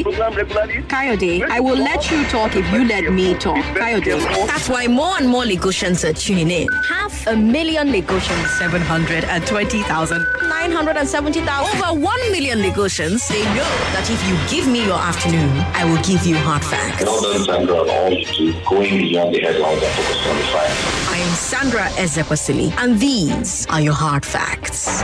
Kayode. Kayode, I will let you talk if you let me talk. Kayode. That's why more and more Lagosians are tuning in. Half a million Lagosians. 720,000. 970,000. Over 1 million Lagosians. They know that if you give me your afternoon, I will give you hard facts. Well done, Sandra, on all you do, going beyond the headlines and focusing on the facts. I am Sandra Ezekwesili, and these are your hard facts.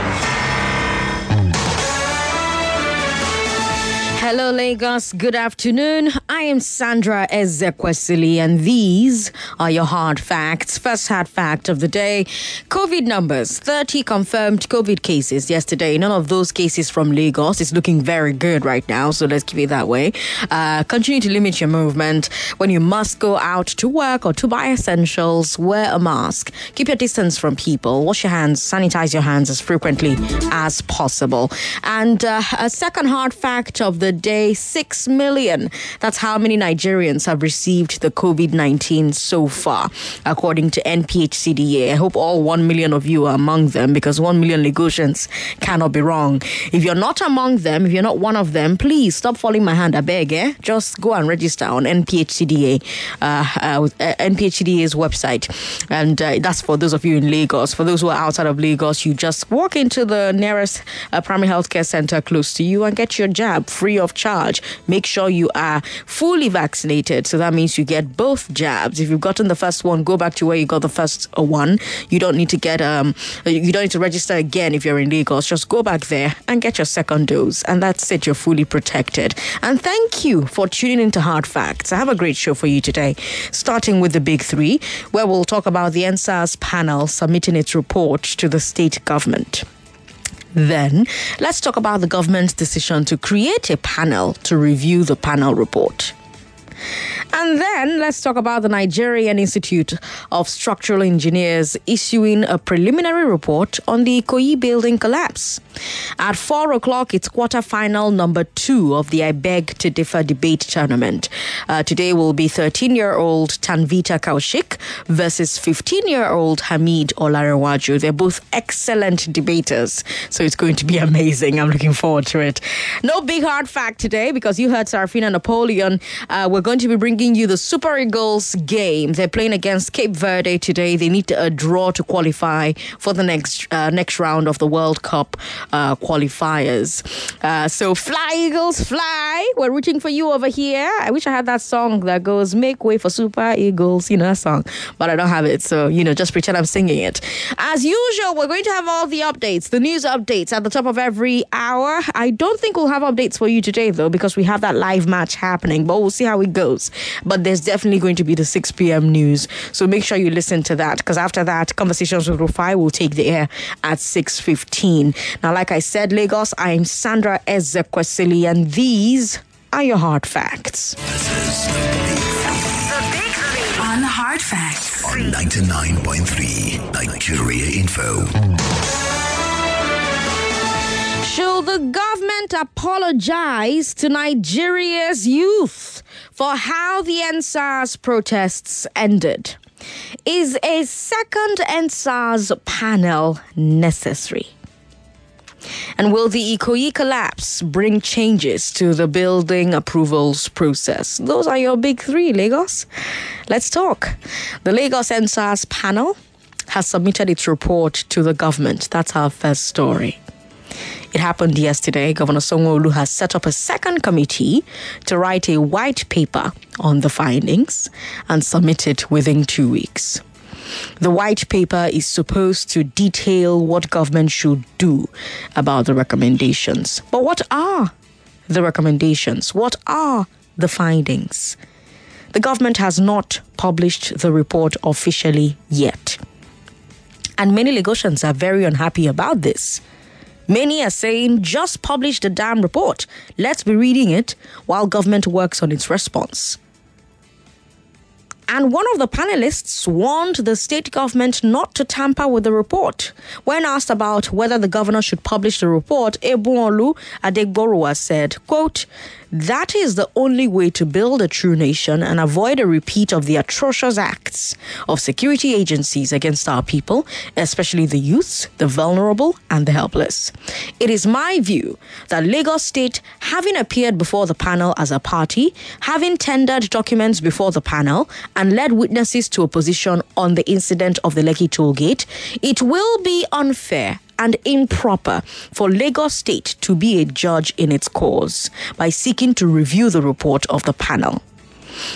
Hello, Lagos. Good afternoon. I am Sandra Ezekwesili, and these are your hard facts. First hard fact of the day COVID numbers 30 confirmed COVID cases yesterday. None of those cases from Lagos. It's looking very good right now, so let's keep it that way. Uh, continue to limit your movement. When you must go out to work or to buy essentials, wear a mask. Keep your distance from people. Wash your hands, sanitize your hands as frequently as possible. And uh, a second hard fact of the day 6 million. That's how many Nigerians have received the COVID 19 so far, according to NPHCDA. I hope all 1 million of you are among them because 1 million Lagosians cannot be wrong. If you're not among them, if you're not one of them, please stop following my hand. I beg, eh? Just go and register on NPHCDA, uh, uh, uh, NPHCDA's website. And uh, that's for those of you in Lagos. For those who are outside of Lagos, you just walk into the nearest uh, primary healthcare center close to you and get your jab free of charge. Make sure you are fully vaccinated. So that means you get both jabs. If you've gotten the first one, go back to where you got the first uh, one. You don't need to get um you don't need to register again if you're in Lagos. Just go back there and get your second dose. And that's it. You're fully protected. And thank you for tuning into Hard Facts. I have a great show for you today, starting with the big three, where we'll talk about the EndSARS panel submitting its report to the state government. Then, let's talk about the government's decision to create a panel to review the panel report. And then let's talk about the Nigerian Institute of Structural Engineers issuing a preliminary report on the Ikoyi building collapse. At 4 o'clock, it's quarterfinal number two of the I Beg to Differ debate tournament. Uh, today will be 13 year old Tanvita Kaushik versus 15 year old Hamid Olarewaju. They're both excellent debaters, so it's going to be amazing. I'm looking forward to it. No big hard fact today because you heard Sarafina Napoleon. Uh, we're going to be bringing you the Super Eagles game. They're playing against Cape Verde today. They need a draw to qualify for the next uh, next round of the World Cup uh, qualifiers. Uh, so fly, Eagles, fly! We're rooting for you over here. I wish I had that song that goes "Make way for Super Eagles," you know that song, but I don't have it. So you know, just pretend I'm singing it. As usual, we're going to have all the updates, the news updates at the top of every hour. I don't think we'll have updates for you today though, because we have that live match happening. But we'll see how it goes. But there's definitely going to be the 6 p.m. news. So make sure you listen to that because after that, Conversations with Rufai will take the air at 6.15. Now, like I said, Lagos, I'm Sandra Ezekwesili and these are your hard facts. On Hard Facts. On 99.3 Nigeria Info. Should the government apologize to Nigeria's youth for how the EndSARS protests ended? Is a second EndSARS panel necessary? And will the Ikoyi collapse bring changes to the building approvals process? Those are your big three, Lagos. Let's talk. The Lagos EndSARS panel has submitted its report to the government. That's our first story. It happened yesterday. Governor Sanwo-Olu has set up a second committee to write a white paper on the findings and submit it within two weeks. The white paper is supposed to detail what government should do about the recommendations. But what are the recommendations? What are the findings? the government has not published the report officially yet. And many Lagosians are very unhappy about this. Many are saying, just publish the damn report. Let's be reading it while government works on its response. And one of the panelists warned the state government not to tamper with the report. When asked about whether the governor should publish the report, Ebun-Olu Adegboruwa said, quote, that is the only way to build a true nation and avoid a repeat of the atrocious acts of security agencies against our people, especially the youths, the vulnerable, and the helpless. It is my view that Lagos State, having appeared before the panel as a party, having tendered documents before the panel, and led witnesses to a position on the incident of the Lekki toll gate, it will be unfair and improper for Lagos State to be a judge in its cause by seeking to review the report of the panel.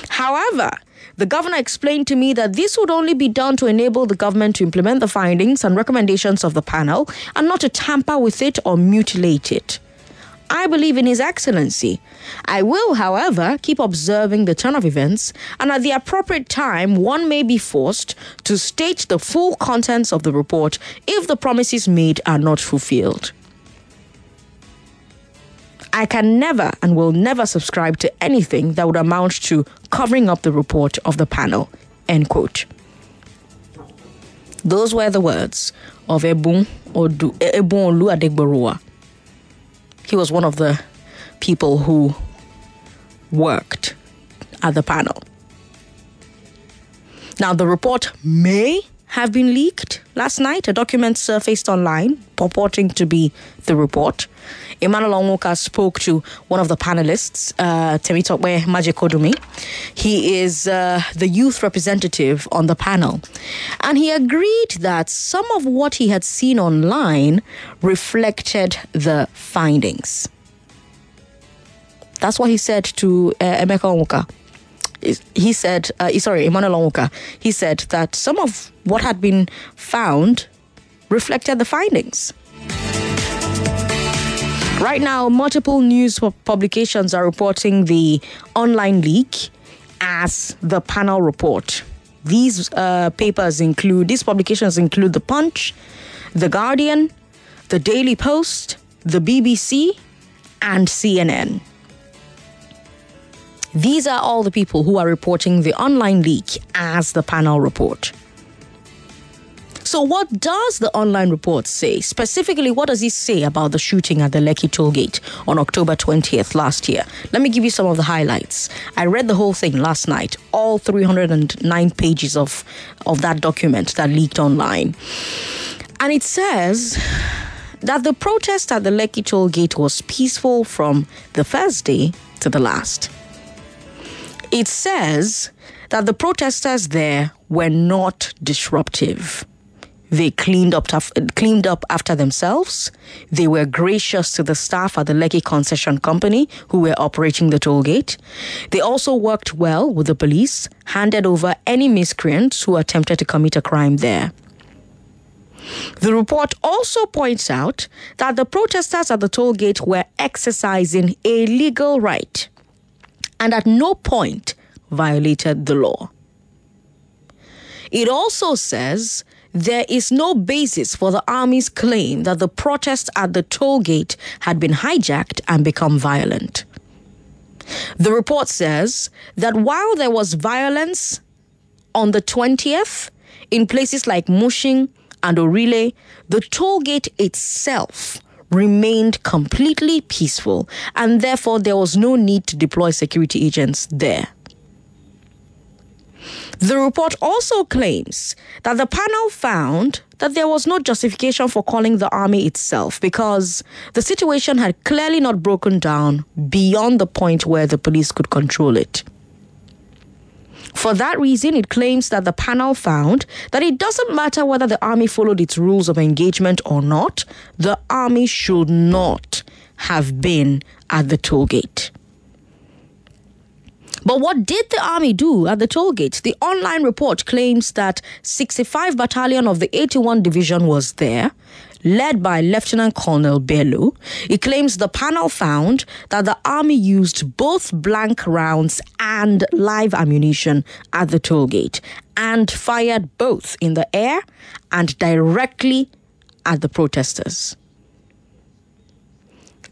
However, the governor explained to me that this would only be done to enable the government to implement the findings and recommendations of the panel and not to tamper with it or mutilate it. I believe in His Excellency. I will, however, keep observing the turn of events, and at the appropriate time, one may be forced to state the full contents of the report if the promises made are not fulfilled. I can never and will never subscribe to anything that would amount to covering up the report of the panel. End quote. Those were the words of Ebun Olu he was one of the people who worked at the panel. Now, the report may have been leaked last night. A document surfaced online purporting to be the report. Emmanuel Onwuka spoke to one of the panelists, uh, Temitope Majekodunmi. He is uh, the youth representative on the panel. And he agreed that some of what he had seen online reflected the findings. That's what he said to uh, Emeka he said, uh, sorry, Emmanuel Onwuka, he said that some of what had been found reflected the findings. Right now, multiple news publications are reporting the online leak as the panel report. These uh, papers include, these publications include The Punch, The Guardian, The Daily Post, The BBC, and CNN. These are all the people who are reporting the online leak as the panel report. So, what does the online report say? Specifically, what does it say about the shooting at the Lekki tollgate on October 20th last year? Let me give you some of the highlights. I read the whole thing last night, all 309 pages of, of that document that leaked online. And it says that the protest at the Lekki tollgate was peaceful from the first day to the last. It says that the protesters there were not disruptive. They cleaned up, cleaned up after themselves. They were gracious to the staff at the Lekki Concession Company who were operating the toll gate. They also worked well with the police, handed over any miscreants who attempted to commit a crime there. The report also points out that the protesters at the toll gate were exercising a legal right and at no point violated the law. It also says there is no basis for the army's claim that the protest at the toll gate had been hijacked and become violent. The report says that while there was violence on the 20th in places like Mushin and Orile, the toll gate itself remained completely peaceful, and therefore there was no need to deploy security agents there. The report also claims that the panel found that there was no justification for calling the army itself because the situation had clearly not broken down beyond the point where the police could control it. For that reason, it claims that the panel found that it doesn't matter whether the army followed its rules of engagement or not, the army should not have been at the toll gate. But what did the army do at the toll gate? The online report claims that 65 battalion of the 81 division was there, led by Lieutenant Colonel Bello. It claims the panel found that the army used both blank rounds and live ammunition at the toll gate and fired both in the air and directly at the protesters.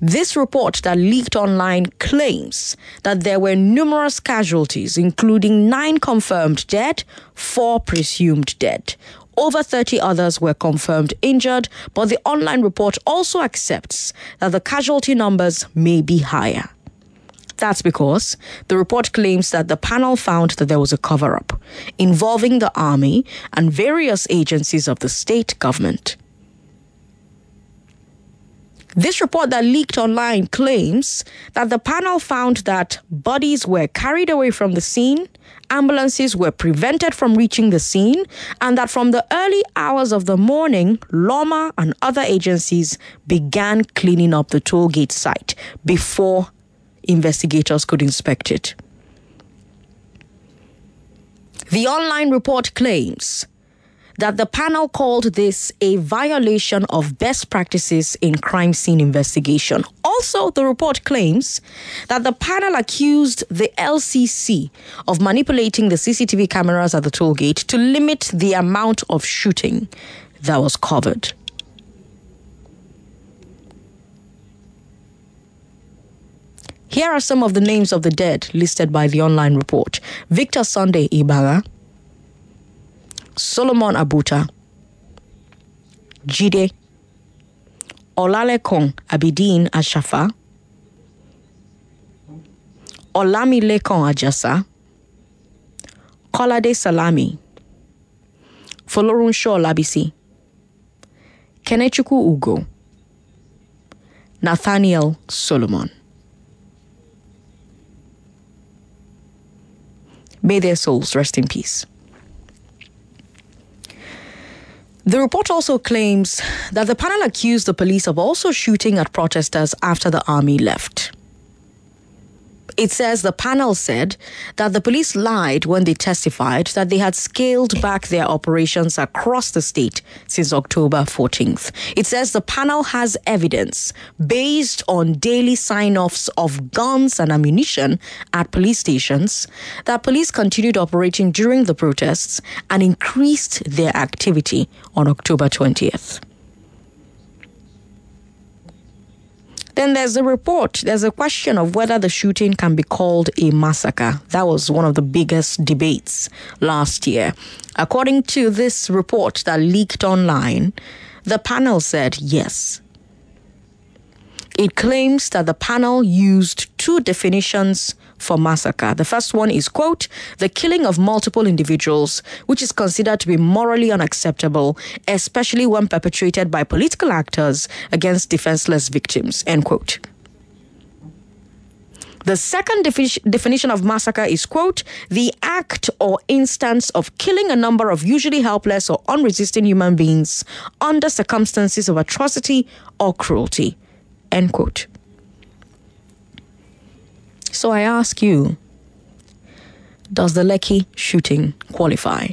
This report that leaked online claims that there were numerous casualties, including nine confirmed dead, four presumed dead. Over 30 others were confirmed injured, but the online report also accepts that the casualty numbers may be higher. That's because the report claims that the panel found that there was a cover up involving the army and various agencies of the state government. This report that leaked online claims that the panel found that bodies were carried away from the scene, ambulances were prevented from reaching the scene, and that from the early hours of the morning, LAWMA and other agencies began cleaning up the toll gate site before investigators could inspect it. The online report claims that the panel called this a violation of best practices in crime scene investigation. Also, the report claims that the panel accused the LCC of manipulating the CCTV cameras at the toll gate to limit the amount of shooting that was covered. Here are some of the names of the dead listed by the online report Victor Sunday Ibaga, Solomon Abuta, Jide, Olalekan Abidin Ashafa, Olamilekan Ajasa, Kolade Salami, Folorunsho Labisi, Kenechukwu Ugo, Nathaniel Solomon. May their souls rest in peace. The report also claims that the panel accused the police of also shooting at protesters after the army left. It says the panel said that the police lied when they testified that they had scaled back their operations across the state since October 14th. It says the panel has evidence based on daily sign offs of guns and ammunition at police stations that police continued operating during the protests and increased their activity on October 20th. Then there's a report, there's a question of whether the shooting can be called a massacre. That was one of the biggest debates last year. According to this report that leaked online, the panel said yes. It claims that the panel used two definitions for massacre. The first one is, quote, the killing of multiple individuals, which is considered to be morally unacceptable, especially when perpetrated by political actors against defenseless victims, end quote. The second defi- definition of massacre is, quote, the act or instance of killing a number of usually helpless or unresisting human beings under circumstances of atrocity or cruelty, end quote. So I ask you, does the Lekki shooting qualify?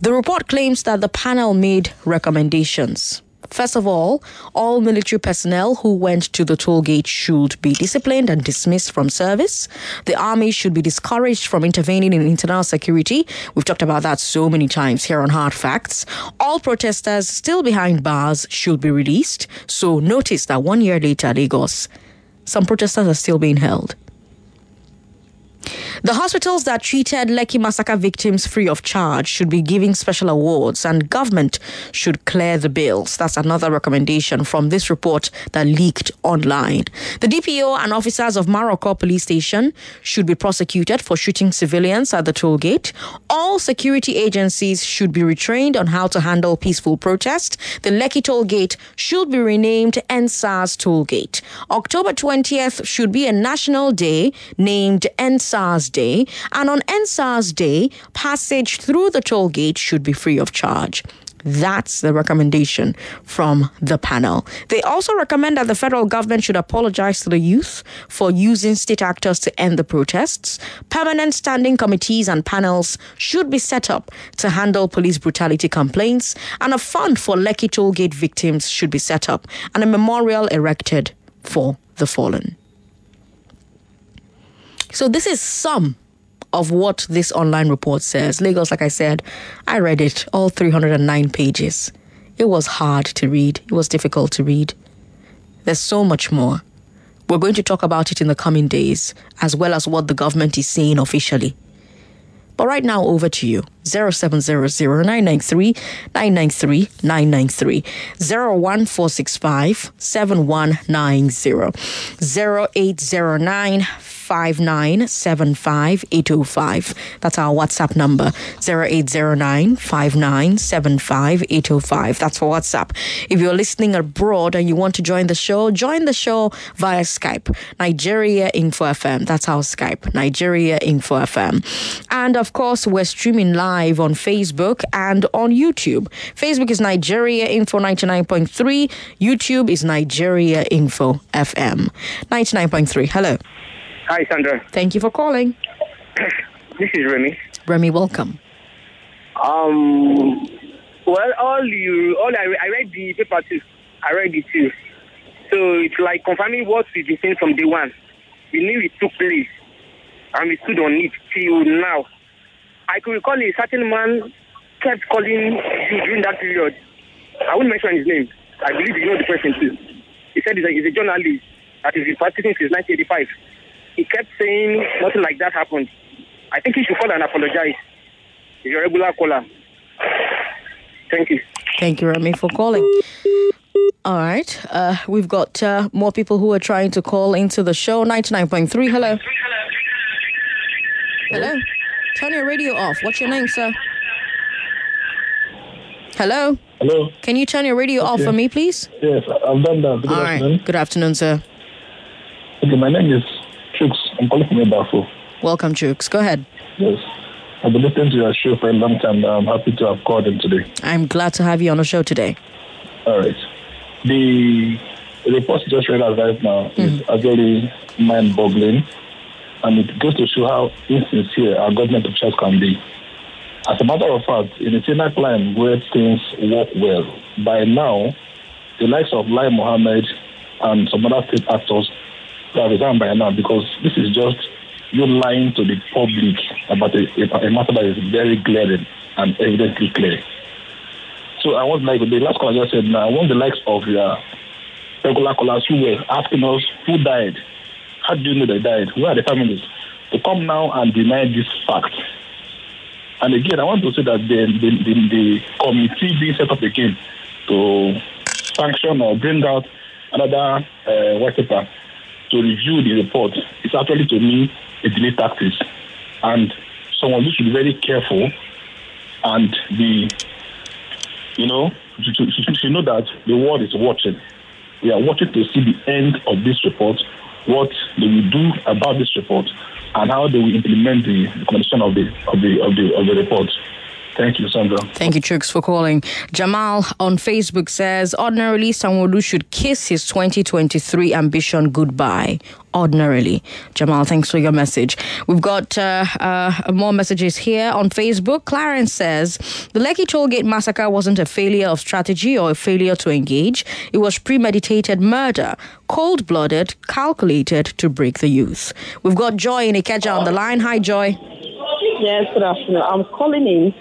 The report claims that the panel made recommendations. First of all, all military personnel who went to the toll gate should be disciplined and dismissed from service. The army should be discouraged from intervening in internal security. We've talked about that so many times here on Hard Facts. All protesters still behind bars should be released. So notice that one year later, Lagos, some protesters are still being held. The hospitals that treated Lekki massacre victims free of charge should be giving special awards and government should clear the bills. That's another recommendation from this report that leaked online. The DPO and officers of Maroko police station should be prosecuted for shooting civilians at the toll gate. All security agencies should be retrained on how to handle peaceful protest. The Lekki toll gate should be renamed EndSARS toll gate. October 20th should be a national day named EndSARS Day, and on EndSARS Day, passage through the toll gate should be free of charge. That's the recommendation from the panel. They also recommend that the federal government should apologize to the youth for using state actors to end the protests. Permanent standing committees and panels should be set up to handle police brutality complaints, and a fund for Lekki tollgate victims should be set up, and a memorial erected for the fallen. So, this is some of what this online report says. Lagos, like I said, I read it, all 309 pages. It was hard to read, it was difficult to read. There's so much more. We're going to talk about it in the coming days, as well as what the government is saying officially. But right now, over to you. 0700 993 993 993 01465 7190 0809 5975805. That's our WhatsApp number 0809 5975805. That's for WhatsApp. If you're listening abroad and you want to join the show, join the show via Skype. Nigeria Info FM. That's our Skype. Nigeria Info FM. And of course, we're streaming live on Facebook and on YouTube. Facebook is Nigeria Info 99.3. YouTube is Nigeria Info FM 99.3. Hello. Hi, Sandra. Thank you for calling. this is Remy. Remy, welcome. Um, well, all you, all I, I read the paper too. I read it too. So it's like confirming what we've been saying from day one. We knew it took place, and we stood on it till now. I could recall a certain man kept calling you during that period. I won't mention his name. I believe you know the person too. He said he's a, he's a journalist that been practicing since 1985 he kept saying nothing like that happened. I think he should call and apologize. He's a regular caller. Thank you. Thank you, Rami, for calling. All right. Uh, we've got uh, more people who are trying to call into the show. 99.3. Hello. Hello. Turn your radio off. What's your name, sir? Hello. Hello. Can you turn your radio okay. off for me, please? Yes, I've done that. Good All afternoon. Right. Good afternoon, sir. Okay, my name is Chooks. I'm calling from Ibafo. Welcome, Chooks. Go ahead. Yes. I've been listening to your show for a long time. I'm happy to have called in today. I'm glad to have you on the show today. All right. The report just read out right now mm-hmm. is actually mind boggling. And it goes to show how insincere our government officials can be. As a matter of fact, in a sinner climb where things work well, by now, the likes of Lai Mohammed and some other state actors have resigned by now because this is just you lying to the public about a, a, a matter that is very glaring and evidently clear. So I want like the last caller just said now I want the likes of your regular callers who were asking us who died. How do you know they died? Who are the families? To come now and deny this fact. And again, I want to say that the, the, the, the committee being set up again to sanction or bring out another uh, white paper to review the report is actually to me a delay tactics. And someone who should be very careful and be, you know, to know that the world is watching. We are watching to see the end of this report, what they will do about this report, and how they will implement the recommendation of the of the of the of the report. Thank you, Sandra. Thank you, Chooks, for calling. Jamal on Facebook says, ordinarily, Sanwo-Olu should kiss his 2023 ambition goodbye. Ordinarily. Jamal, thanks for your message. We've got uh, uh, more messages here on Facebook. Clarence says, the Lekki Tollgate massacre wasn't a failure of strategy or a failure to engage. It was premeditated murder, cold-blooded, calculated to break the youth. We've got Joy in Ikeja on the line. Hi, Joy. Yes, good afternoon. I'm calling in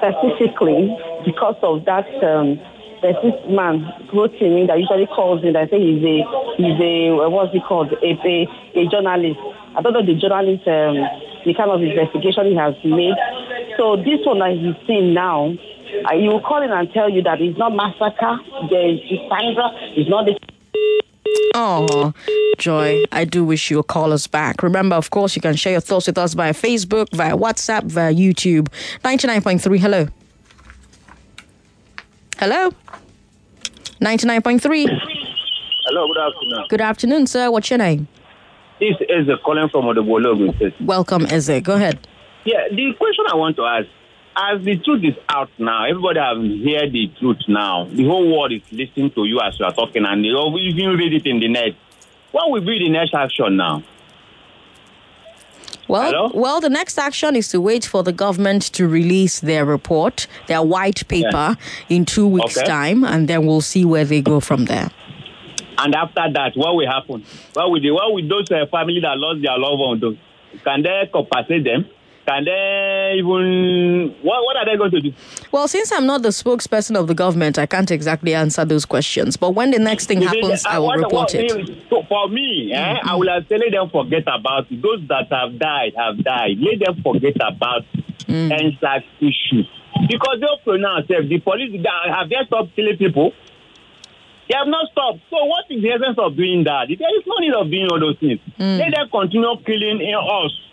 specifically because of that. Um, there's this man wrote me that usually calls me. That say he's a he's a what's he called a a, a journalist. I don't know the journalist um, the kind of investigation he has made. So this one that he's seeing now, uh, he will call in and tell you that it's not massacre. There is Sandra. It's not the Oh, Joy, I do wish you'll call us back. Remember, of course, you can share your thoughts with us via Facebook, via WhatsApp, via YouTube. 99.3, hello. Hello? 99.3. Hello, good afternoon. Good afternoon, sir. What's your name? This is a calling from Odobolo. Welcome, Eze. Go ahead. Yeah, the question I want to ask as the truth is out now, everybody has heard the truth now. The whole world is listening to you as you are talking, and they even read it in the net. What will be the next action now? Well, Hello? well, the next action is to wait for the government to release their report, their white paper, yeah. in two weeks' okay. time, and then we'll see where they go from there. And after that, what will happen? What will, they, what will those uh, families that lost their loved ones do? Can they compensate them? Can they even what, what are they going to do? Well, since I'm not the spokesperson of the government, I can't exactly answer those questions. But when the next thing happens, I will report it. So for me, eh, mm-hmm. I will let them forget about it. those that have died have died. Let them forget about mm. EndSARS issue because they'll pronounce if the police have they stopped killing people. They have not stopped. So what is the essence of doing that? There is no need of doing all those things. Mm. Let them continue killing us.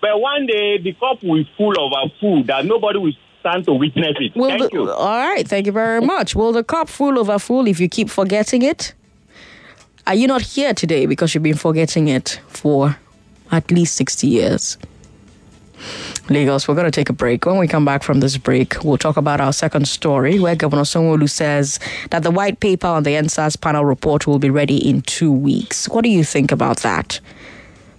But one day the cup will be full of our food that nobody will stand to witness it. Will thank the, you. All right, thank you very much. Will the cup full over full if you keep forgetting it? Are you not here today because you've been forgetting it for at least 60 years? Lagos, we're going to take a break. When we come back from this break, we'll talk about our second story where Governor Sanwo-Olu says that the white paper on the EndSARS panel report will be ready in two weeks. What do you think about that?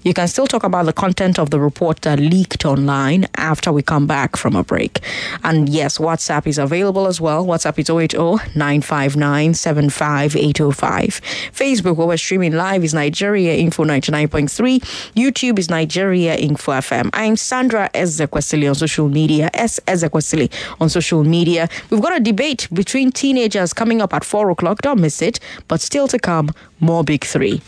You can still talk about the content of the report that leaked online after we come back from a break. And yes, WhatsApp is available as well. WhatsApp is 080 959 75805. Facebook, where we're streaming live, is Nigeria Info 99.3. YouTube is Nigeria Info FM. I'm Sandra Ezekwesili on social media, S. Ezekwesili on social media. We've got a debate between teenagers coming up at 4 o'clock. Don't miss it. But still to come, more Big Three.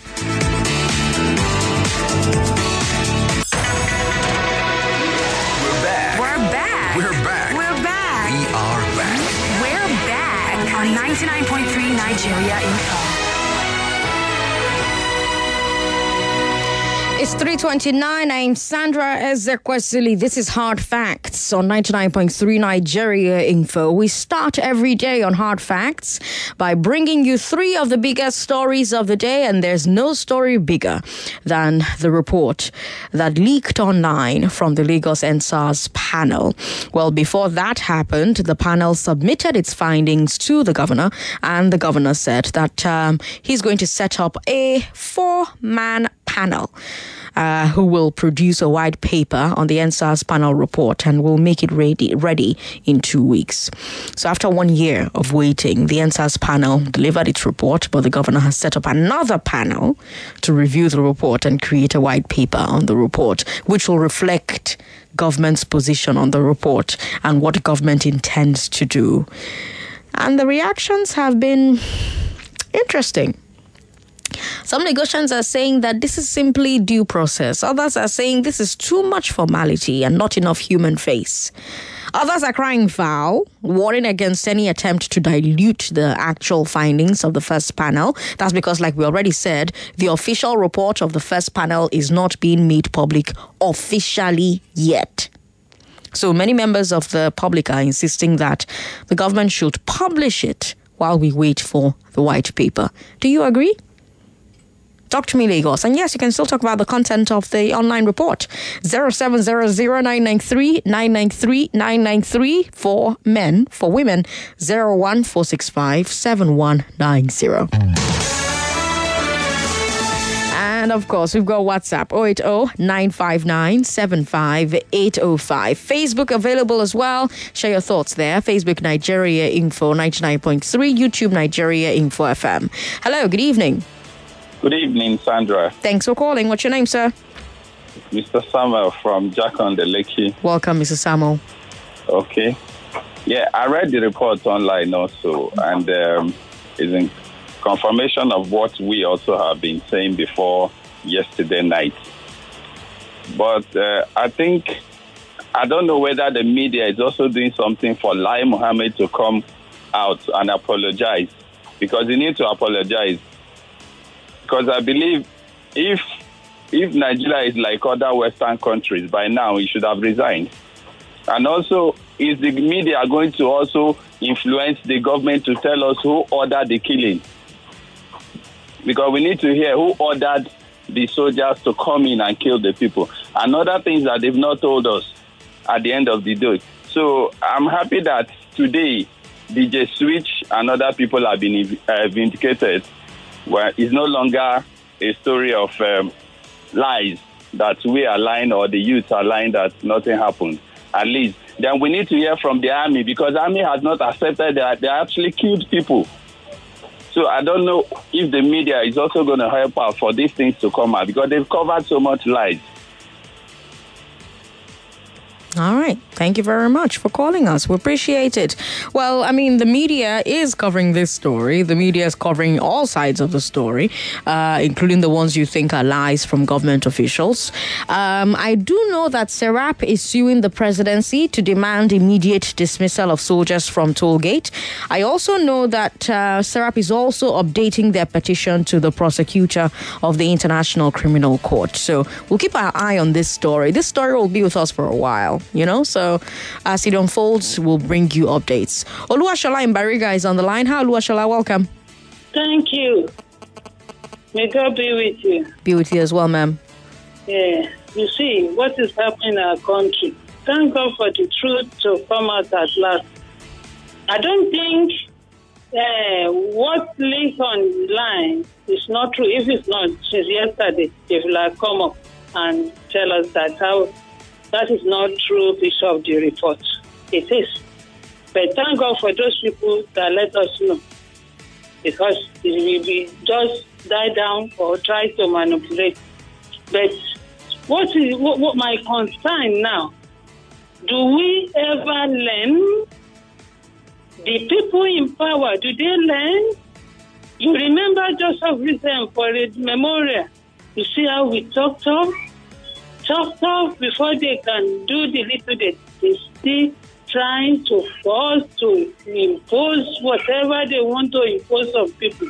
Nigeria Info. It's 329. I'm Sandra Ezekwesili. This is Hard Facts on 99.3 Nigeria Info. We start every day on Hard Facts by bringing you three of the biggest stories of the day, and there's no story bigger than the report that leaked online from the Lagos EndSARS panel. Well, before that happened, the panel submitted its findings to the governor, and the governor said that um, he's going to set up a four man panel uh, who will produce a white paper on the EndSARS panel report and will make it ready, ready in two weeks. So, after one year of waiting, the EndSARS panel delivered its report, but the governor has set up another panel to review the report and create a white paper on the report, which will reflect government's position on the report and what government intends to do. And the reactions have been interesting. Some Lagosians are saying that this is simply due process. Others are saying this is too much formality and not enough human face. Others are crying foul, warning against any attempt to dilute the actual findings of the first panel. That's because, like we already said, the official report of the first panel is not being made public officially yet. So many members of the public are insisting that the government should publish it while we wait for the white paper. Do you agree? Talk to me, Lagos. And yes, you can still talk about the content of the online report. 0700 for men. For women, 01465 And of course, we've got WhatsApp 080 959 75805. Facebook available as well. Share your thoughts there. Facebook Nigeria Info 99.3, YouTube Nigeria Info FM. Hello, good evening. Good evening, Sandra. Thanks for calling. What's your name, sir? Mr. Samuel from Jack on the Lakey. Welcome, Mr. Samuel. Okay. Yeah, I read the report online also, and um, it's in confirmation of what we also have been saying before yesterday night. But uh, I think, I don't know whether the media is also doing something for Lai Mohammed to come out and apologize, because he needs to apologize because I believe if if Nigeria is like other Western countries by now, he should have resigned. And also, is the media going to also influence the government to tell us who ordered the killing? Because we need to hear who ordered the soldiers to come in and kill the people. And other things that they've not told us at the end of the day. So I'm happy that today DJ Switch and other people have been uh, vindicated. Where it's no longer a story of um, lies that we are lying or the youth are lying that nothing happened. At least then we need to hear from the army because army has not accepted that they actually killed people. So I don't know if the media is also going to help out for these things to come out because they've covered so much lies. All right. Thank you very much for calling us. We appreciate it. Well, I mean, the media is covering this story. The media is covering all sides of the story, uh, including the ones you think are lies from government officials. Um, I do know that Serap is suing the presidency to demand immediate dismissal of soldiers from Tollgate. I also know that uh, Serap is also updating their petition to the prosecutor of the International Criminal Court. So we'll keep our eye on this story. This story will be with us for a while you know? So as it unfolds, we'll bring you updates. Oluwashola in Bariga is on the line. Hi, Oluwashola, welcome. Thank you. May God be with you. Be with you as well, ma'am. Yeah, you see what is happening in our country. Thank God for the truth to come out at last. I don't think uh, what links online is not true. If it's not, since yesterday, if will have come up and tell us that how that is not true piece of the report. It is. But thank God for those people that let us know. Because it will be just die down or try to manipulate. But what is what, what my concern now? Do we ever learn? The people in power, do they learn? You remember Joseph Rizem for a memorial. You see how we talk to tough before they can do the little bit. They still trying to force to impose whatever they want to impose on people.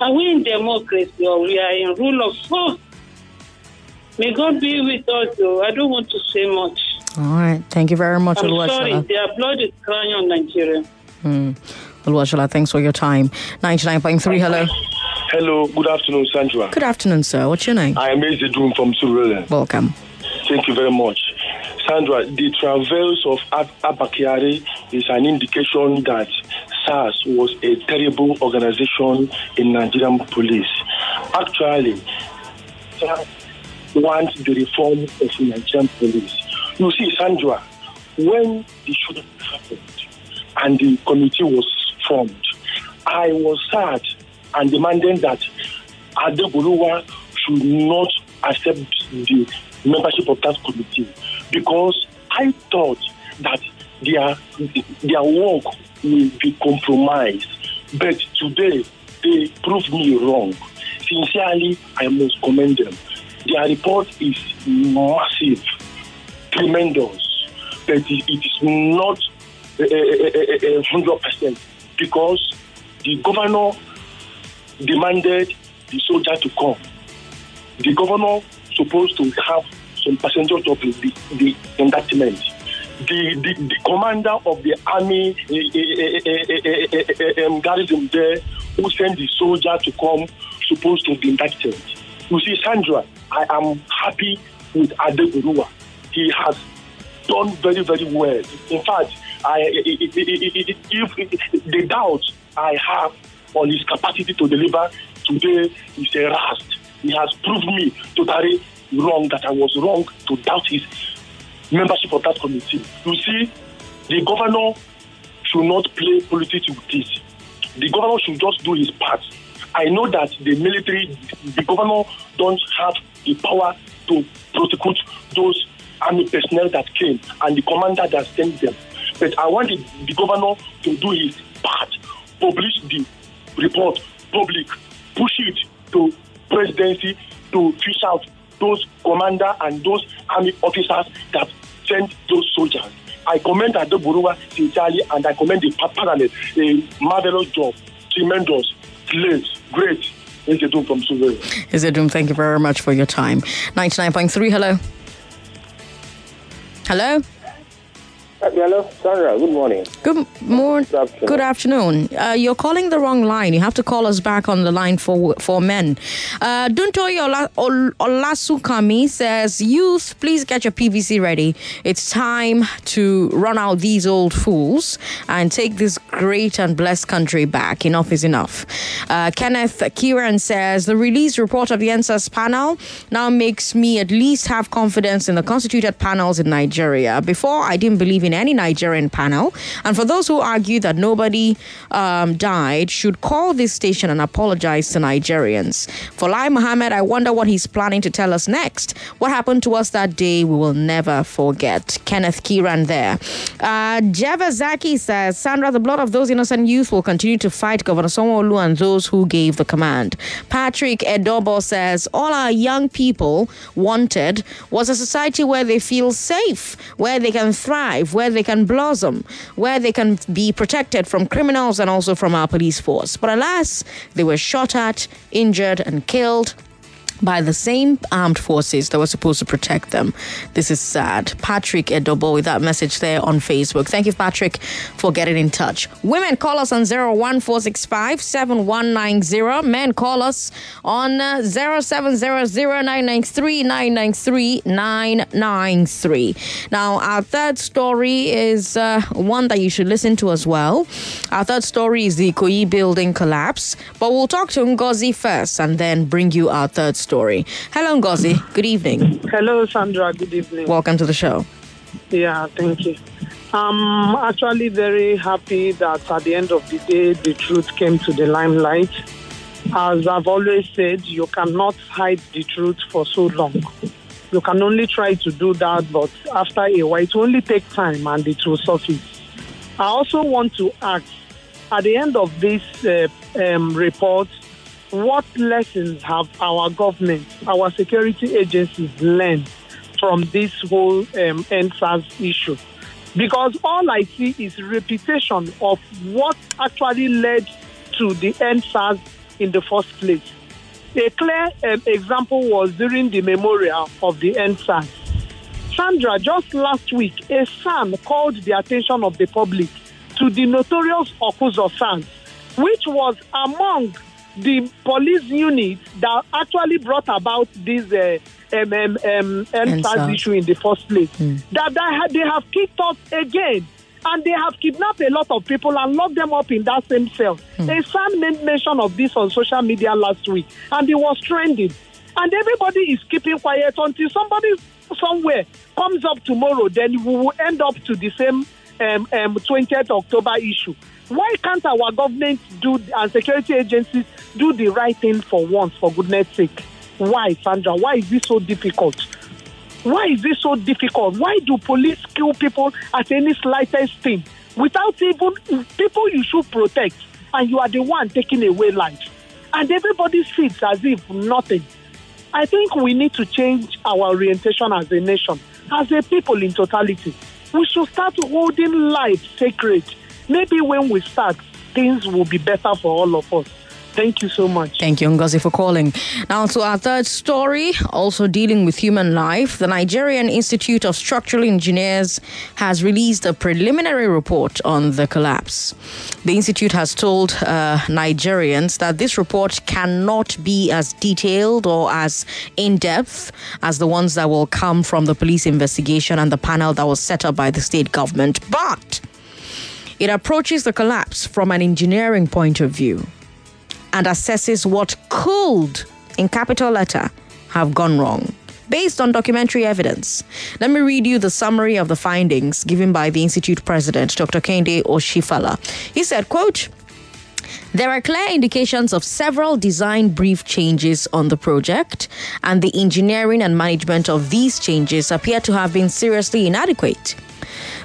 Are we in democracy or we are in rule of law? May God be with us, though. I don't want to say much. All right. Thank you very much, I'm sorry. The blood is crying on Nigeria. Hmm. Oluwashola, thanks for your time. 99.3, hello. Hello, good afternoon, Sandra. Good afternoon, sir. What's your name? I am Ezedum from Surulere. Welcome. Thank you very much. Sandra, the travels of Abba Kyari is an indication that SARS was a terrible organization in Nigerian police. Actually, SARS wants the reform of Nigerian police. You see, Sandra, when the shooting happened and the committee was formed, I was sad and demanding that Adegboruwa should not accept the membership of that committee because I thought that their their work will be compromised. But today they proved me wrong. Sincerely, I must commend them. Their report is massive, tremendous, but it is not eh, eh, eh, hundred percent because the governor demanded the soldier to come. The governor supposed to have some passengers of the, the indictment. The, the, the commander of the army uh, uh, uh, garrison there who sent the soldier to come supposed to be indicted. You see, Sandra, I am happy with Adegboruwa. He has done very, very well. In fact, I, if the doubt I have on his capacity to deliver today is rust. He has proved me totally wrong that I was wrong to doubt his membership of that committee. You see, the governor should not play politics with this. The governor should just do his part. I know that the military, the governor don't have the power to prosecute those army personnel that came and the commander that sent them. But I want the, the governor to do his part, publish the report public, push it to presidency to fish out those commander and those army officers that sent those soldiers. I commend Adegboruwa sincerely and I commend the parliament. A marvelous job, tremendous, great, great. Ezedum from Surulere. Ezedum, thank you very much for your time. 99.3, hello. Hello? Hello, Sandra. Good morning. Good morning. Good afternoon. Good afternoon. Uh, you're calling the wrong line. You have to call us back on the line for for men. Uh, Duntoy Ola, Olasukami says, "Youth, please get your PVC ready. It's time to run out these old fools and take this great and blessed country back. Enough is enough." Uh, Kenneth Kieran says, "The release report of the EndSARS panel now makes me at least have confidence in the constituted panels in Nigeria. Before, I didn't believe." in any Nigerian panel. And for those who argue that nobody um, died, should call this station and apologize to Nigerians. For Lai Mohammed, I wonder what he's planning to tell us next. What happened to us that day, we will never forget. Kenneth Kiran there. Uh, Zaki says, Sandra, the blood of those innocent youth will continue to fight Governor Sanwo-Olu and those who gave the command. Patrick Edobo says, all our young people wanted was a society where they feel safe, where they can thrive, where they can blossom, where they can be protected from criminals and also from our police force. But alas, they were shot at, injured, and killed by the same armed forces that were supposed to protect them. This is sad. Patrick Edobo with that message there on Facebook. Thank you, Patrick, for getting in touch. Women call us on 01465 7190. Men call us on uh, 0700 Now, our third story is uh, one that you should listen to as well. Our third story is the Ikoyi building collapse, but we'll talk to Ngozi first and then bring you our third story story. Hello, Ngozi. Good evening. Hello, Sandra. Good evening. Welcome to the show. Yeah, thank you. I'm actually very happy that at the end of the day, the truth came to the limelight. As I've always said, you cannot hide the truth for so long. You can only try to do that, but after a while, it will only take time and it will surface. I also want to ask at the end of this uh, um, report, what lessons have our government, our security agencies learned from this whole um, EndSARS issue? Because all I see is repetition of what actually led to the EndSARS in the first place. A clear um, example was during the memorial of the EndSARS. Sandra, just last week, a son called the attention of the public to the notorious Awkuzu SARS, which was among the police unit that actually brought about this uh, um, um, um, issue in the first place. Mm. That they, they have kicked us again. And they have kidnapped a lot of people and locked them up in that same cell. Mm. A son made mention of this on social media last week, and it was trending. And everybody is keeping quiet until somebody somewhere comes up tomorrow, then we will end up to the same um, um, 20th October issue. Why can't our government do and security agencies do the right thing for once, for goodness sake? Why, Sandra? Why is this so difficult? Why is this so difficult? Why do police kill people at any slightest thing without even people you should protect, and you are the one taking away life? And everybody feels as if nothing. I think we need to change our orientation as a nation, as a people in totality. We should start holding life sacred maybe when we start, things will be better for all of us. Thank you so much. Thank you, Ngozi, for calling. Now, to our third story, also dealing with human life. The Nigerian Institute of Structural Engineers has released a preliminary report on the collapse. The Institute has told uh, Nigerians that this report cannot be as detailed or as in depth as the ones that will come from the police investigation and the panel that was set up by the state government. But it approaches the collapse from an engineering point of view and assesses what could, in capital letter, have gone wrong based on documentary evidence. Let me read you the summary of the findings given by the Institute president, Dr. Kehinde Osifala. He said, quote, there are clear indications of several design brief changes on the project, and the engineering and management of these changes appear to have been seriously inadequate.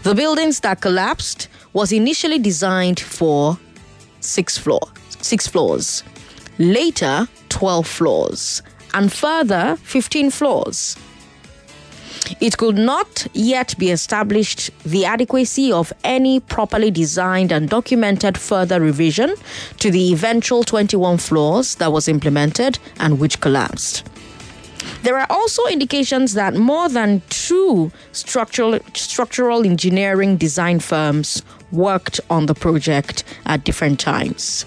The buildings that collapsed was initially designed for six floor, six floors. Later, 12 floors, and further 15 floors. It could not yet be established the adequacy of any properly designed and documented further revision to the eventual 21 floors that was implemented and which collapsed. There are also indications that more than two structural, structural engineering design firms worked on the project at different times.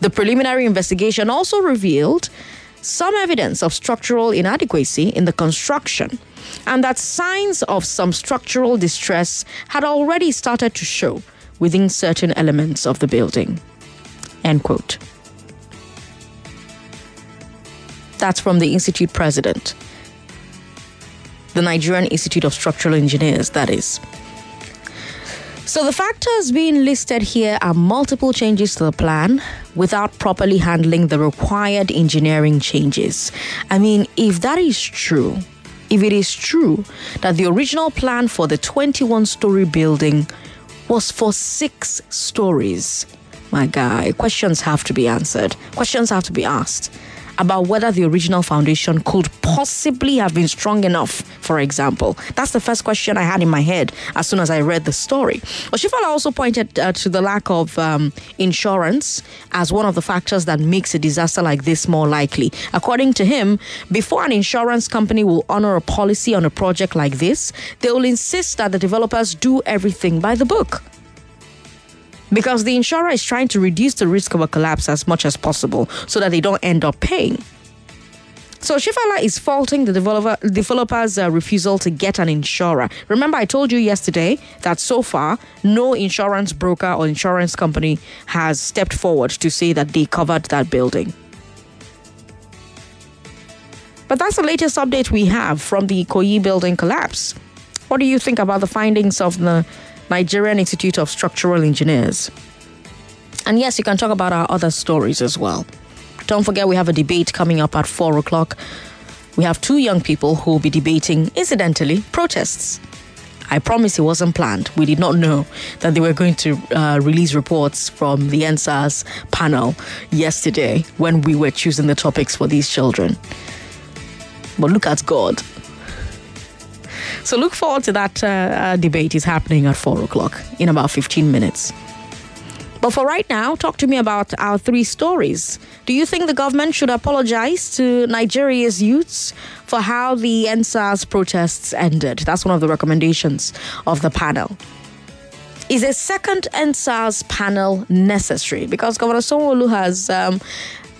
The preliminary investigation also revealed some evidence of structural inadequacy in the construction and that signs of some structural distress had already started to show within certain elements of the building. End quote. That's from the Institute president, the Nigerian Institute of Structural Engineers, that is. So the factors being listed here are multiple changes to the plan without properly handling the required engineering changes. I mean, if that is true, if it is true that the original plan for the 21 story building was for six stories, my guy, questions have to be answered, questions have to be asked about whether the original foundation could possibly have been strong enough, for example. That's the first question I had in my head as soon as I read the story. Osifala also pointed uh, to the lack of um, insurance as one of the factors that makes a disaster like this more likely. According to him, before an insurance company will honor a policy on a project like this, they will insist that the developers do everything by the book because the insurer is trying to reduce the risk of a collapse as much as possible so that they don't end up paying. So Shifala is faulting the developer, developer's uh, refusal to get an insurer. Remember, I told you yesterday that so far, no insurance broker or insurance company has stepped forward to say that they covered that building. But that's the latest update we have from the Ikoyi building collapse. What do you think about the findings of the Nigerian Institute of Structural Engineers. And yes, you can talk about our other stories as well. Don't forget, we have a debate coming up at 4 o'clock. We have two young people who will be debating, incidentally, protests. I promise it wasn't planned. We did not know that they were going to uh, release reports from the EndSARS panel yesterday when we were choosing the topics for these children. But look at God. So look forward to that uh, uh, debate. is happening at 4 o'clock in about 15 minutes. But for right now, talk to me about our three stories. Do you think the government should apologize to Nigeria's youths for how the EndSARS protests ended? That's one of the recommendations of the panel. Is a second EndSARS panel necessary? Because Governor Sanwo-Olu has um,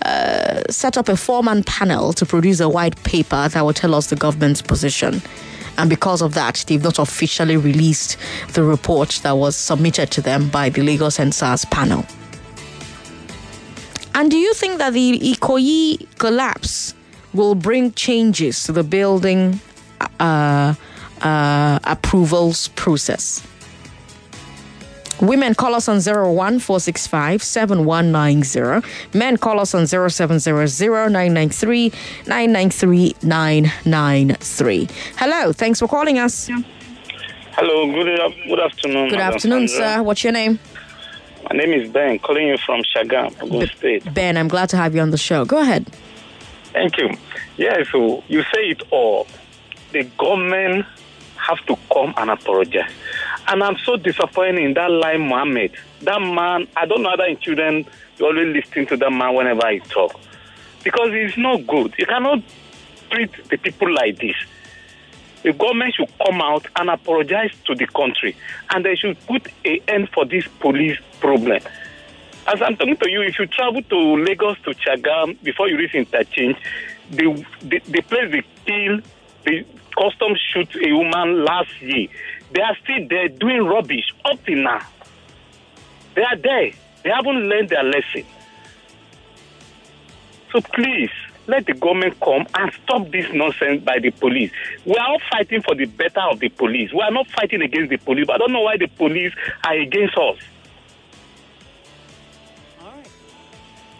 uh, set up a four-man panel to produce a white paper that will tell us the government's position. And because of that, they've not officially released the report that was submitted to them by the Lagos EndSARS panel. And do you think that the Ikoyi collapse will bring changes to the building uh, uh, approvals process? Women call us on 01465 7190. Men call us on 0700 993 993 993. Hello, thanks for calling us. Hello, good, uh, good afternoon. Good afternoon, Sandra. sir. What's your name? My name is Ben, calling you from Shagam, Ogun State. Ben, I'm glad to have you on the show. Go ahead. Thank you. Yeah, so you say it all. The government have to come and apologize. And I'm so disappointed in that Lai Mohammed. That man, I don't know other in children, you always listen to that man whenever he talk. Because he's not good. You cannot treat the people like this. The government should come out and apologize to the country. And they should put an end for this police problem. As I'm talking to you, if you travel to Lagos to Chagam before you reach interchange, the, the, the place they kill, the customs shoot a woman last year. They are still there doing rubbish up till now. They are there. They haven't learned their lesson. So please, let the government come and stop this nonsense by the police. We are all fighting for the better of the police. We are not fighting against the police. But I don't know why the police are against us.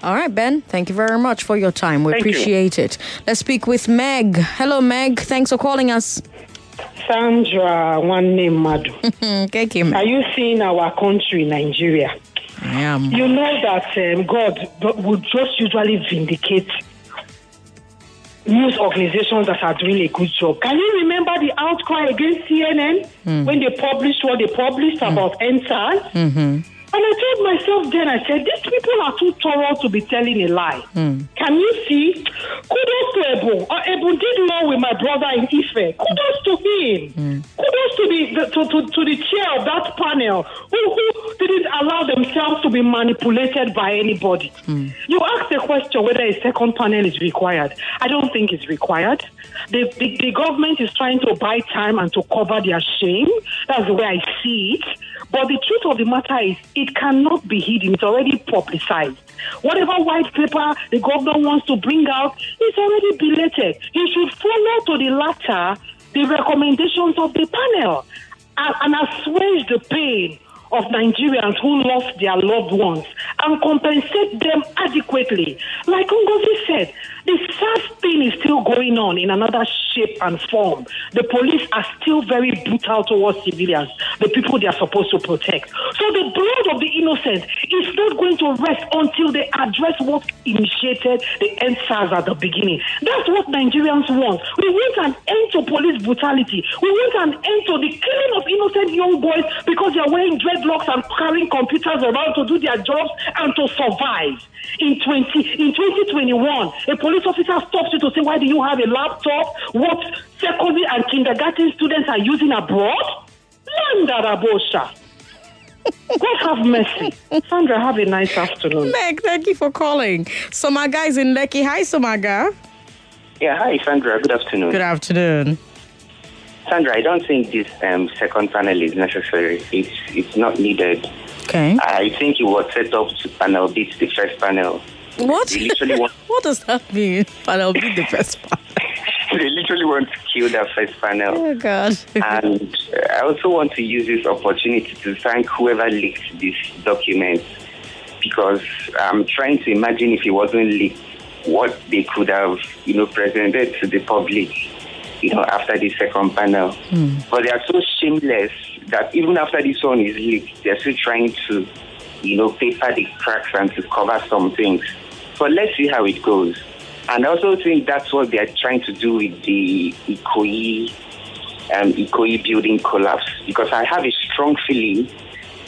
All right, Ben. Thank you very much for your time. We Thank appreciate you. it. Let's speak with Meg. Hello, Meg. Thanks for calling us. Sandra, one name Madu. Are you seeing our country, Nigeria? I am. You know that um, God would just usually vindicate news organizations that are doing a good job. Can you remember the outcry against CNN Hmm. when they published what they published about EndSARS? Mm-hmm. And I told myself then, I said, these people are too thorough to be telling a lie. Hmm. Can you see? Kudos to Ebu. Uh, Ebu did more with my brother in Ife. Kudos to him. Kudos to the, the to, to, to the chair of that panel who, who didn't allow themselves to be manipulated by anybody. You asked the question whether a second panel is required. I don't think it's required. The, the, the government is trying to buy time and to cover their shame. That's the way I see it. But the truth of the matter is, it cannot be hidden. It's already publicized. Whatever white paper the government wants to bring out is already belated. He should follow to the latter the recommendations of the panel and, and assuage the pain of Nigerians who lost their loved ones and compensate them adequately. Like Ngozi said, the SARS thing is still going on in another shape and form. The police are still very brutal towards civilians, the people they are supposed to protect. So the blood of the innocent is not going to rest until they address what initiated the end at the beginning. That's what Nigerians want. We want an end to police brutality. We want an end to the killing of innocent young boys because they are wearing dreadlocks and carrying computers around to do their jobs and to survive. In 20, in 2021, a police officer stops you to say, why do you have a laptop? What secondary and kindergarten students are using abroad? Landarabosha. God have mercy. Sandra, have a nice afternoon. Meg, thank you for calling. Somaga is in Lekki. Hi, Somaga. Yeah, hi, Sandra. Good afternoon. Good afternoon. Sandra, I don't think this um, second panel is necessary. It's it's not needed. Okay. I think it was set up to panel beat the first panel. What? They literally want, What does that mean? Panel I'll be the first panel. they literally want to kill that first panel. Oh, God. and I also want to use this opportunity to thank whoever leaked this document because I'm trying to imagine if it wasn't leaked, what they could have, you know, presented to the public, you know, after the second panel. Hmm. But they are so shameless that even after this one is leaked, they're still trying to, you know, paper the cracks and to cover some things. But let's see how it goes. And I also think that's what they're trying to do with the Ikoyi, um, Ikoyi building collapse. Because I have a strong feeling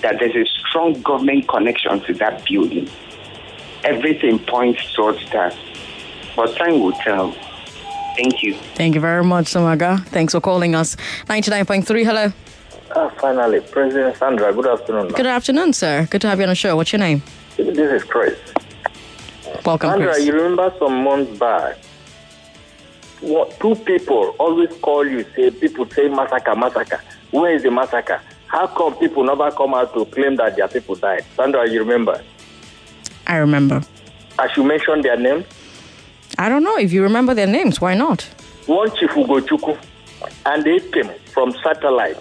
that there's a strong government connection to that building. Everything points towards that. But time will tell. Thank you. Thank you very much, Samaga. Thanks for calling us. 99.3, hello. Ah, finally, President Sandra, good afternoon. Good afternoon, sir. Good to have you on the show. What's your name? This is Chris. Welcome, Sandra, Chris. you remember some months back, what, two people always call you, say, people say massacre, massacre. Where is the massacre? How come people never come out to claim that their people died? Sandra, you remember? I remember. I should mention their names. I don't know if you remember their names. Why not? One Chief Ugochukwu and they came from satellite.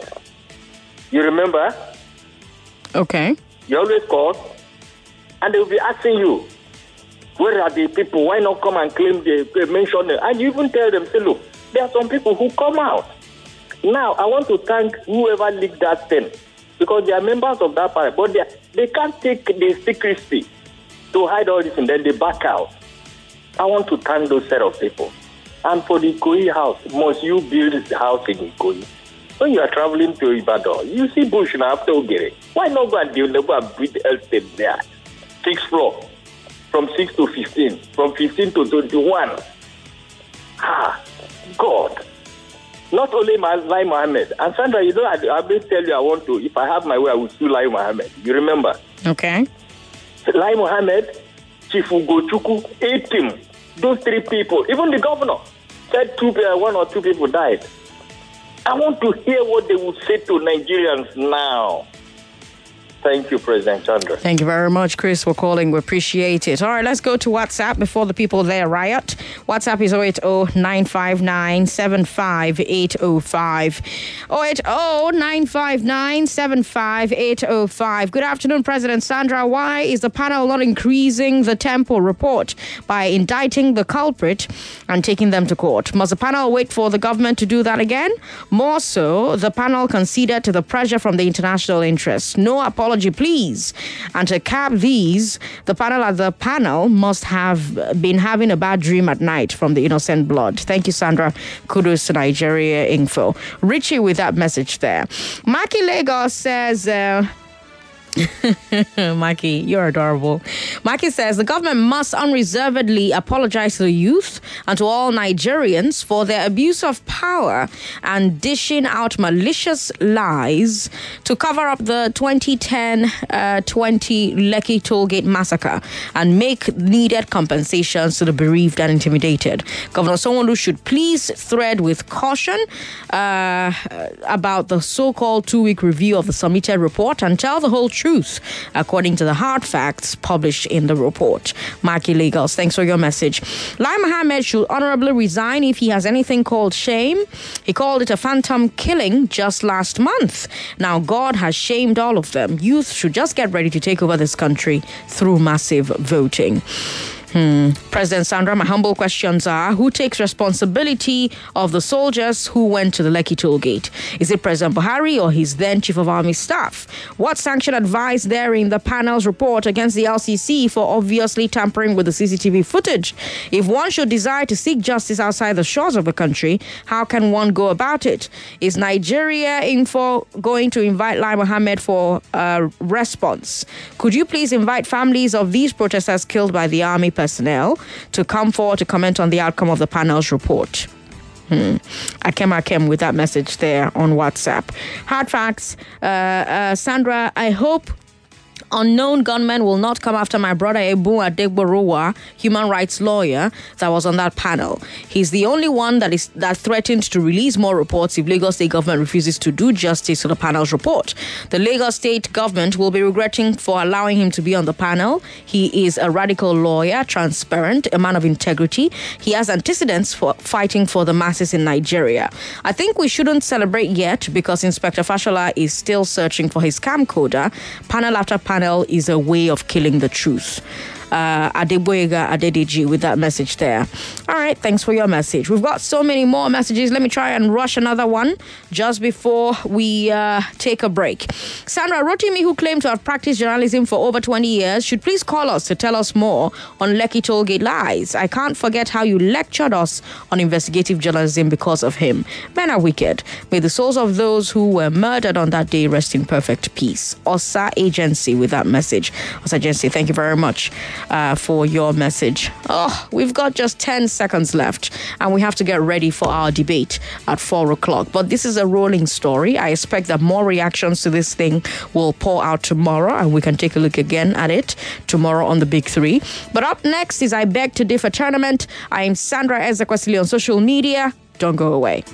You remember? Okay. You always call, and they will be asking you, where are the people? Why not come and claim they mention it? And you even tell them, say, look, there are some people who come out. Now, I want to thank whoever leaked that thing because they are members of that party, but they, are- they can't take the secrecy to hide all this and then they back out. I want to thank those set of people. And for the Ikoyi house, must you build a house in Ikoyi? When you are traveling to Ibadan, you see bush now after Ogere. Why not go and go and build estate there? Sixth floor, from 6 to 15, from 15 to 21. Ah, God. Not only my Lai Mohammed. And Sandra, you know, I, I will tell you I want to, if I have my way, I will sue Lai Mohammed. You remember? Okay. Lai Mohammed, Chief Ugochukwu, eight him. Those three people, even the governor said two, uh, one or two people died. I want to hear what they will say to Nigerians now. Thank you, President Sandra. Thank you very much, Chris, for calling. We appreciate it. All right, let's go to WhatsApp before the people there riot. WhatsApp is 080 959 75805. 080 959 75805. Good afternoon, President Sandra. Why is the panel not increasing the tempo report by indicting the culprit and taking them to court? Must the panel wait for the government to do that again? More so, the panel conceded to the pressure from the international interests. No apology, please. And to cap these, the panel at the panel must have been having a bad dream at night from the innocent blood. Thank you, Sandra. Kudos to Nigeria Info. Richie with that message there. Maki Lagos says. Uh, Maki, you're adorable. Maki says the government must unreservedly apologize to the youth and to all Nigerians for their abuse of power and dishing out malicious lies to cover up the 2010 uh, 20 Lekki Tollgate massacre and make needed compensations to the bereaved and intimidated. Governor Sanwo-Olu should please thread with caution uh, about the so called two week review of the submitted report and tell the whole truth, according to the hard facts published in the report. Maki Lagos, thanks for your message. Lai Mohammed should honorably resign if he has anything called shame. He called it a phantom killing just last month. Now, God has shamed all of them. Youth should just get ready to take over this country through massive voting. Hmm. President Sandra, my humble questions are who takes responsibility of the soldiers who went to the Lekki toll gate? Is it President Buhari or his then Chief of Army Staff? What sanction advice there in the panel's report against the LCC for obviously tampering with the CCTV footage? If one should desire to seek justice outside the shores of the country, how can one go about it? Is Nigeria Info going to invite Lai Mohammed for a response? Could you please invite families of these protesters killed by the army? Personnel to come forward to comment on the outcome of the panel's report. Hmm. I came with that message there on WhatsApp. Hard facts. Uh, uh, Sandra, I hope unknown gunmen will not come after my brother Ebun Adegboruwa, human rights lawyer, that was on that panel. He's the only one that is that threatened to release more reports if Lagos State government refuses to do justice to the panel's report. The Lagos State government will be regretting for allowing him to be on the panel. He is a radical lawyer, transparent, a man of integrity. He has antecedents for fighting for the masses in Nigeria. I think we shouldn't celebrate yet because Inspector Fashola is still searching for his camcorder. Panel after panel is a way of killing the truth uh, Adeboyega Adedeji with that message there. All right, thanks for your message. We've got so many more messages. Let me try and rush another one just before we uh, take a break. Sandra Rotimi, who claimed to have practiced journalism for over 20 years, should please call us to tell us more on Lekki Tollgate lies. I can't forget how you lectured us on investigative journalism because of him. Men are wicked. May the souls of those who were murdered on that day rest in perfect peace. Osa Agency with that message. Osa Agency, thank you very much uh, for your message. Oh, we've got just 10 seconds left and we have to get ready for our debate at 4 o'clock. But this is a rolling story. I expect that more reactions to this thing will pour out tomorrow and we can take a look again at it tomorrow on the Big Three. But up next is I Beg to Differ Tournament. I am Sandra Ezekwesili on social media. Don't go away.